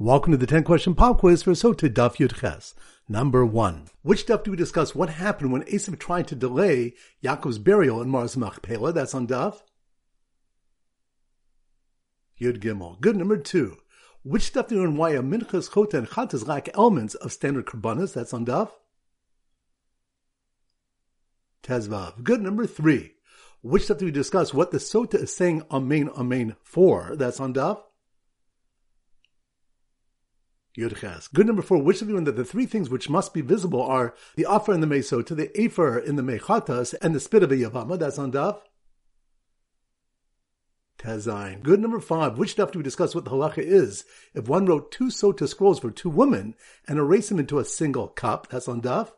Welcome to the 10 question pop quiz for Sota Daf Yud Ches. Number one. Which Daf do we discuss what happened when Esav tried to delay Yaakov's burial in Mars Machpelah? That's on Daf. Yud Gimel. Good. Number two. Which Daf do we learn why a Minchas, Chota, and Chatas lack elements of standard Korbanos? That's on Daf. Tes Vav. Good. Number three. Which Daf do we discuss what the Sota is saying Amen, Amen for? That's on Daf. Yudches. Good number four, which of you know that the three things which must be visible are the offer in the Mesota, the Afer in the Mechatas, and the spit of the Yavama. That's on Daf. Tes Zayin. Good number five, which Daf do we discuss what the halacha is if one wrote two Sota scrolls for two women and erase them into a single cup? That's on Daf.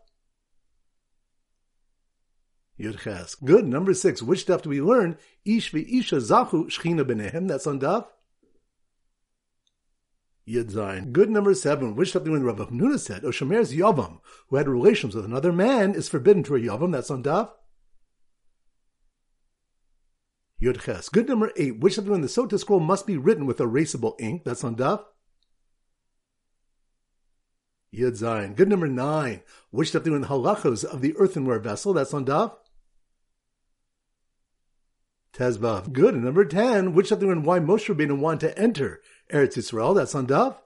Yudches. Good. Number six, which Daf do we learn? Ish Isha zachu shchina benehem. That's on Daf. Yud. Good number seven, which something when Rav Nuna said, a Shomeres Yavam, who had relations with another man, is forbidden to a Yavam. That's on Daf. Yud Ches. Good number eight, which something when the Sota scroll must be written with erasable ink. That's on Daf. Yud Zayin. Good number nine, which something when the halachos of the earthenware vessel. That's on Daf. Tes Vav. Good. And number 10, which something when why Moshe Rabbeinu wanted to enter Eretz Yisrael. That's on Daf.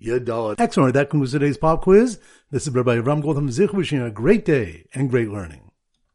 Yud Daled. Excellent. That concludes today's pop quiz. This is Rabbi Ram Gotham Zich wishing a great day and great learning.